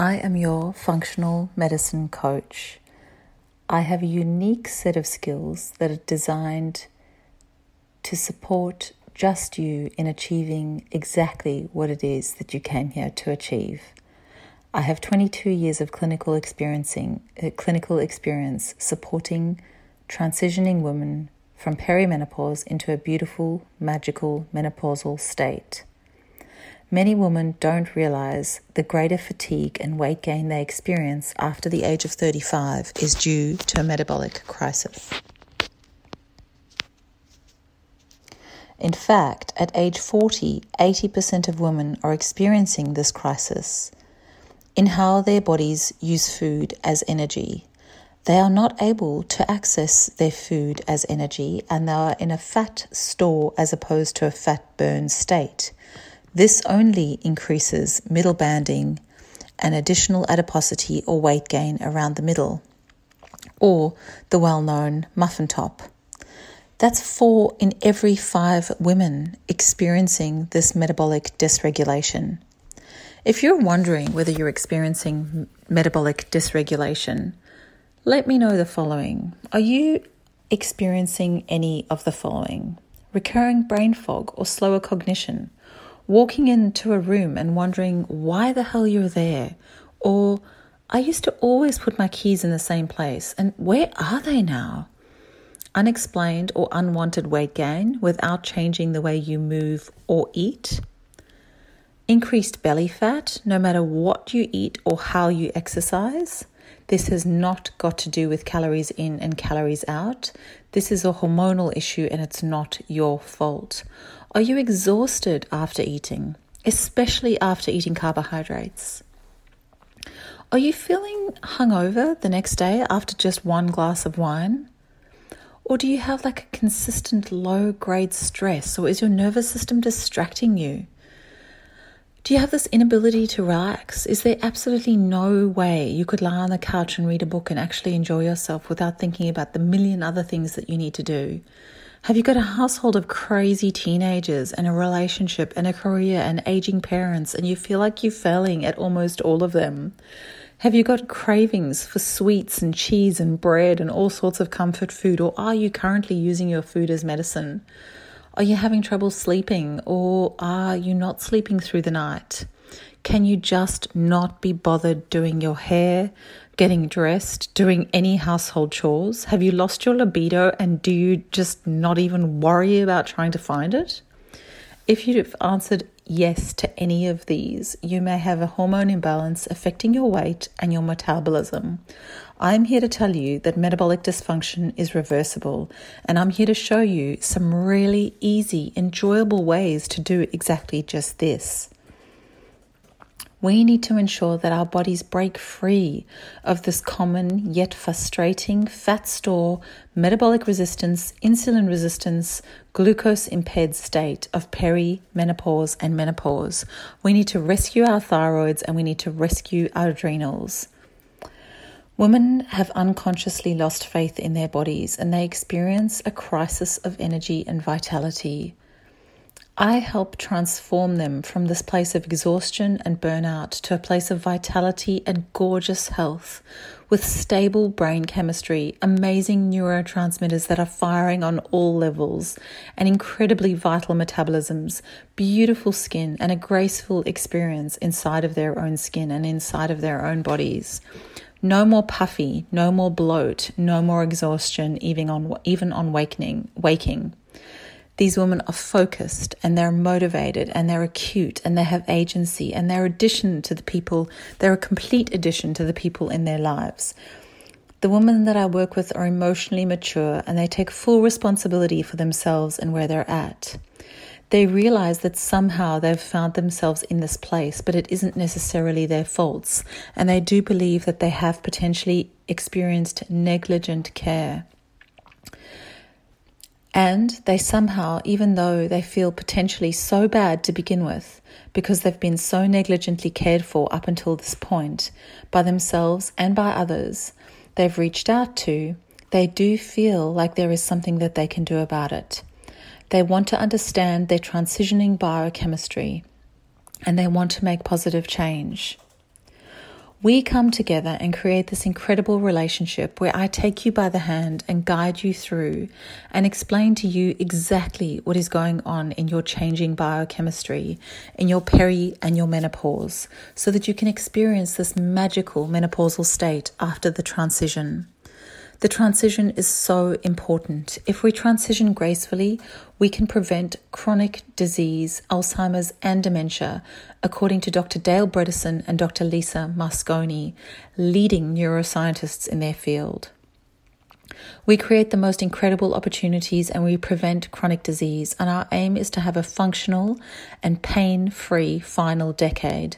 I am your functional medicine coach. I have a unique set of skills that are designed to support just you in achieving exactly what it is that you came here to achieve. I have 22 years of clinical experiencing uh, clinical experience supporting transitioning women from perimenopause into a beautiful magical menopausal state. Many women don't realize the greater fatigue and weight gain they experience after the age of 35 is due to a metabolic crisis. In fact, at age 40, 80% of women are experiencing this crisis in how their bodies use food as energy. They are not able to access their food as energy and they are in a fat store as opposed to a fat burn state. This only increases middle banding and additional adiposity or weight gain around the middle, or the well known muffin top. That's four in every five women experiencing this metabolic dysregulation. If you're wondering whether you're experiencing metabolic dysregulation, let me know the following. Are you experiencing any of the following? Recurring brain fog or slower cognition? Walking into a room and wondering why the hell you're there. Or I used to always put my keys in the same place, and where are they now? Unexplained or unwanted weight gain without changing the way you move or eat. Increased belly fat no matter what you eat or how you exercise. This has not got to do with calories in and calories out. This is a hormonal issue and it's not your fault. Are you exhausted after eating, especially after eating carbohydrates? Are you feeling hungover the next day after just one glass of wine? Or do you have like a consistent low grade stress, or is your nervous system distracting you? Do you have this inability to relax? Is there absolutely no way you could lie on the couch and read a book and actually enjoy yourself without thinking about the million other things that you need to do? Have you got a household of crazy teenagers and a relationship and a career and aging parents and you feel like you're failing at almost all of them? Have you got cravings for sweets and cheese and bread and all sorts of comfort food, or are you currently using your food as medicine? Are you having trouble sleeping, or are you not sleeping through the night? Can you just not be bothered doing your hair, getting dressed, doing any household chores? Have you lost your libido and do you just not even worry about trying to find it? If you've answered yes to any of these, you may have a hormone imbalance affecting your weight and your metabolism. I'm here to tell you that metabolic dysfunction is reversible, and I'm here to show you some really easy, enjoyable ways to do exactly just this we need to ensure that our bodies break free of this common yet frustrating fat store, metabolic resistance, insulin resistance, glucose impaired state of perimenopause and menopause. We need to rescue our thyroids and we need to rescue our adrenals. Women have unconsciously lost faith in their bodies and they experience a crisis of energy and vitality. I help transform them from this place of exhaustion and burnout to a place of vitality and gorgeous health with stable brain chemistry, amazing neurotransmitters that are firing on all levels, and incredibly vital metabolisms, beautiful skin, and a graceful experience inside of their own skin and inside of their own bodies. No more puffy, no more bloat, no more exhaustion, even on even on wakening, waking. These women are focused and they're motivated and they're acute and they have agency and they're addition to the people, they're a complete addition to the people in their lives. The women that I work with are emotionally mature and they take full responsibility for themselves and where they're at. They realize that somehow they've found themselves in this place, but it isn't necessarily their faults, and they do believe that they have potentially experienced negligent care. And they somehow, even though they feel potentially so bad to begin with, because they've been so negligently cared for up until this point by themselves and by others they've reached out to, they do feel like there is something that they can do about it. They want to understand their transitioning biochemistry and they want to make positive change. We come together and create this incredible relationship where I take you by the hand and guide you through and explain to you exactly what is going on in your changing biochemistry, in your peri and your menopause, so that you can experience this magical menopausal state after the transition. The transition is so important. If we transition gracefully, we can prevent chronic disease, Alzheimer's, and dementia, according to Dr. Dale Bredesen and Dr. Lisa Mosconi, leading neuroscientists in their field. We create the most incredible opportunities and we prevent chronic disease, and our aim is to have a functional and pain free final decade.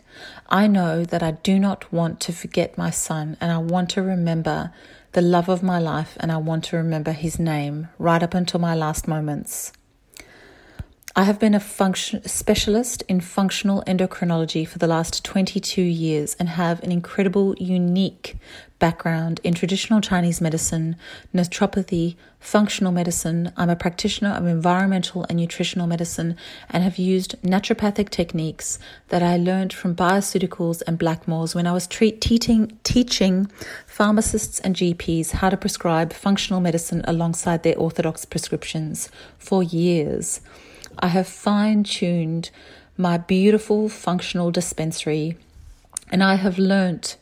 I know that I do not want to forget my son, and I want to remember the love of my life, and I want to remember his name right up until my last moments. I have been a function, specialist in functional endocrinology for the last 22 years and have an incredible, unique background in traditional Chinese medicine, naturopathy, functional medicine. I'm a practitioner of environmental and nutritional medicine and have used naturopathic techniques that I learned from bioceuticals and Blackmores when I was treat, teaching, teaching pharmacists and GPs how to prescribe functional medicine alongside their orthodox prescriptions for years. I have fine tuned my beautiful functional dispensary and I have learnt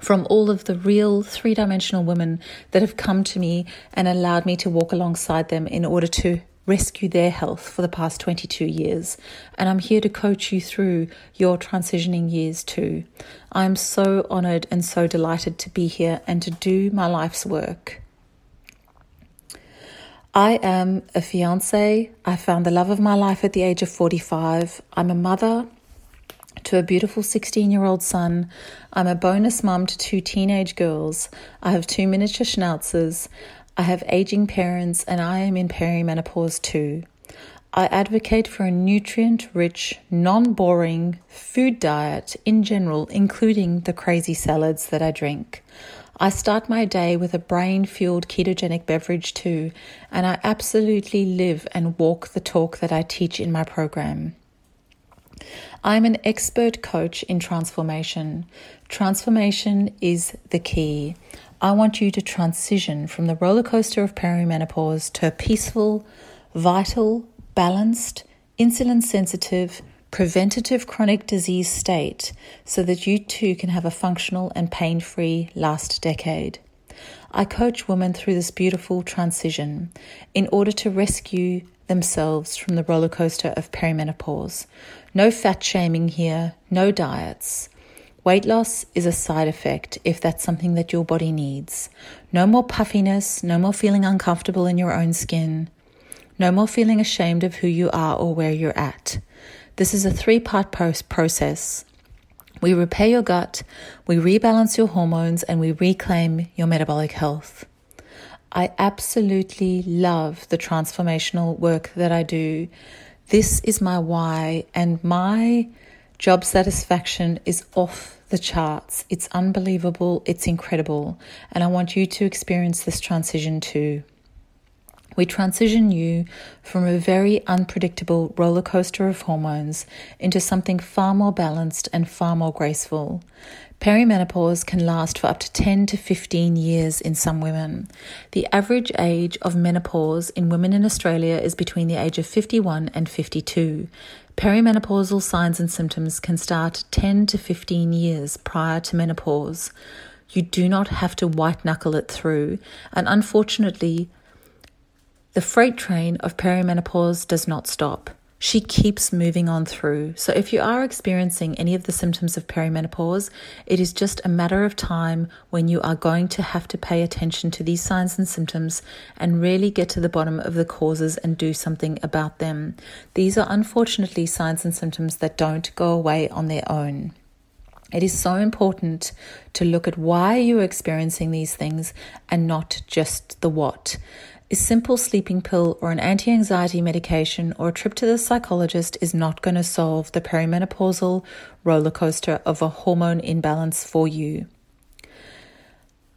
from all of the real three dimensional women that have come to me and allowed me to walk alongside them in order to rescue their health for the past 22 years. And I'm here to coach you through your transitioning years too. I'm so honored and so delighted to be here and to do my life's work. I am a fiance. I found the love of my life at the age of 45. I'm a mother to a beautiful 16 year old son. I'm a bonus mum to two teenage girls. I have two miniature schnauzers. I have aging parents, and I am in perimenopause too. I advocate for a nutrient rich, non boring food diet in general, including the crazy salads that I drink. I start my day with a brain fueled ketogenic beverage too, and I absolutely live and walk the talk that I teach in my program. I'm an expert coach in transformation. Transformation is the key. I want you to transition from the roller coaster of perimenopause to a peaceful, vital, balanced, insulin sensitive, preventative chronic disease state so that you too can have a functional and pain free last decade. I coach women through this beautiful transition in order to rescue themselves from the roller coaster of perimenopause. No fat shaming here, no diets. Weight loss is a side effect if that's something that your body needs. No more puffiness, no more feeling uncomfortable in your own skin, no more feeling ashamed of who you are or where you're at. This is a three part process. We repair your gut, we rebalance your hormones, and we reclaim your metabolic health. I absolutely love the transformational work that I do. This is my why, and my job satisfaction is off the charts. It's unbelievable, it's incredible, and I want you to experience this transition too we transition you from a very unpredictable roller coaster of hormones into something far more balanced and far more graceful. Perimenopause can last for up to 10 to 15 years in some women. The average age of menopause in women in Australia is between the age of 51 and 52. Perimenopausal signs and symptoms can start 10 to 15 years prior to menopause. You do not have to white knuckle it through, and unfortunately, the freight train of perimenopause does not stop. She keeps moving on through. So, if you are experiencing any of the symptoms of perimenopause, it is just a matter of time when you are going to have to pay attention to these signs and symptoms and really get to the bottom of the causes and do something about them. These are unfortunately signs and symptoms that don't go away on their own. It is so important to look at why you're experiencing these things and not just the what. A simple sleeping pill or an anti anxiety medication or a trip to the psychologist is not going to solve the perimenopausal roller coaster of a hormone imbalance for you.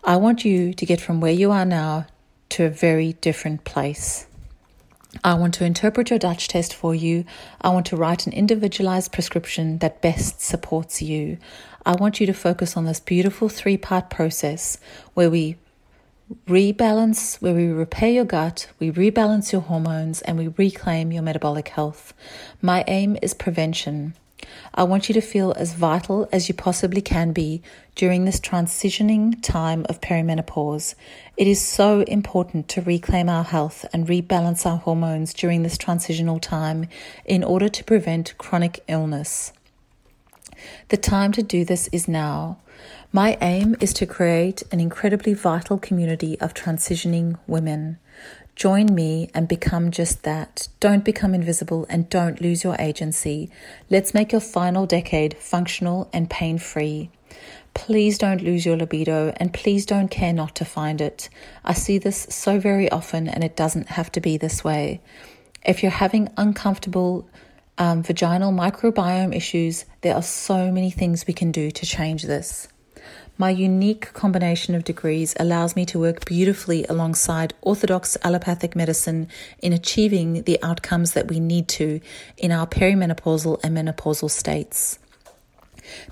I want you to get from where you are now to a very different place. I want to interpret your Dutch test for you. I want to write an individualized prescription that best supports you. I want you to focus on this beautiful three part process where we rebalance, where we repair your gut, we rebalance your hormones, and we reclaim your metabolic health. My aim is prevention. I want you to feel as vital as you possibly can be during this transitioning time of perimenopause. It is so important to reclaim our health and rebalance our hormones during this transitional time in order to prevent chronic illness. The time to do this is now. My aim is to create an incredibly vital community of transitioning women. Join me and become just that. Don't become invisible and don't lose your agency. Let's make your final decade functional and pain free. Please don't lose your libido and please don't care not to find it. I see this so very often and it doesn't have to be this way. If you're having uncomfortable um, vaginal microbiome issues, there are so many things we can do to change this. My unique combination of degrees allows me to work beautifully alongside orthodox allopathic medicine in achieving the outcomes that we need to in our perimenopausal and menopausal states.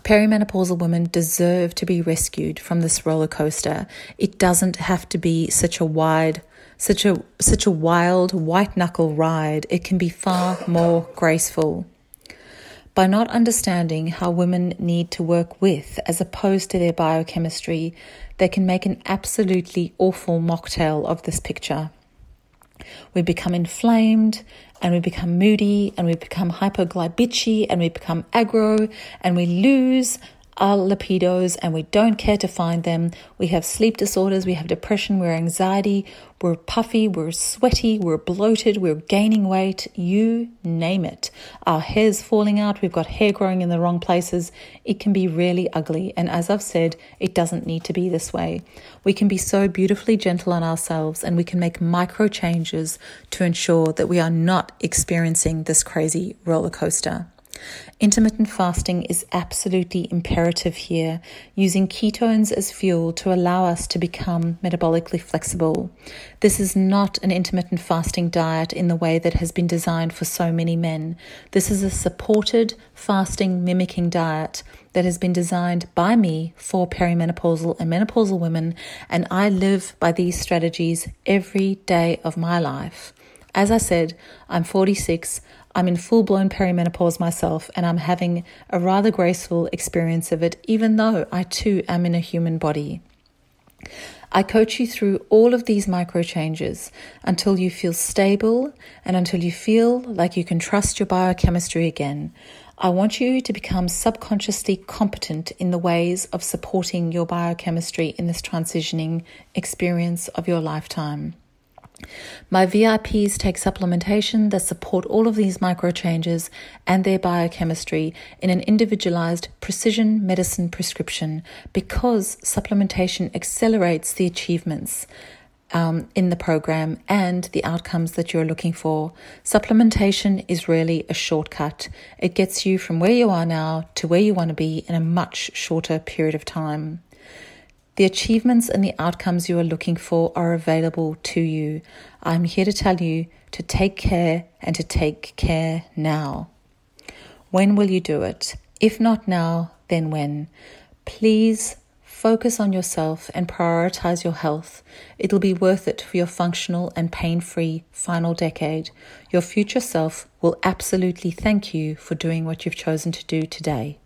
Perimenopausal women deserve to be rescued from this roller coaster. It doesn't have to be such a wide, such a such a wild white knuckle ride. It can be far more graceful by not understanding how women need to work with as opposed to their biochemistry, they can make an absolutely awful mocktail of this picture. We become inflamed and we become moody and we become hypoglycemic and we become aggro and we lose our libidos and we don't care to find them. We have sleep disorders, we have depression, we're anxiety, we're puffy, we're sweaty, we're bloated, we're gaining weight, you name it. Our hair's falling out, we've got hair growing in the wrong places. It can be really ugly. And as I've said, it doesn't need to be this way. We can be so beautifully gentle on ourselves and we can make micro changes to ensure that we are not experiencing this crazy roller coaster. Intermittent fasting is absolutely imperative here, using ketones as fuel to allow us to become metabolically flexible. This is not an intermittent fasting diet in the way that has been designed for so many men. This is a supported fasting mimicking diet that has been designed by me for perimenopausal and menopausal women, and I live by these strategies every day of my life. As I said, I'm 46. I'm in full blown perimenopause myself, and I'm having a rather graceful experience of it, even though I too am in a human body. I coach you through all of these micro changes until you feel stable and until you feel like you can trust your biochemistry again. I want you to become subconsciously competent in the ways of supporting your biochemistry in this transitioning experience of your lifetime. My VIPs take supplementation that support all of these micro changes and their biochemistry in an individualized precision medicine prescription because supplementation accelerates the achievements um, in the program and the outcomes that you're looking for. Supplementation is really a shortcut. It gets you from where you are now to where you want to be in a much shorter period of time. The achievements and the outcomes you are looking for are available to you. I'm here to tell you to take care and to take care now. When will you do it? If not now, then when? Please focus on yourself and prioritize your health. It'll be worth it for your functional and pain free final decade. Your future self will absolutely thank you for doing what you've chosen to do today.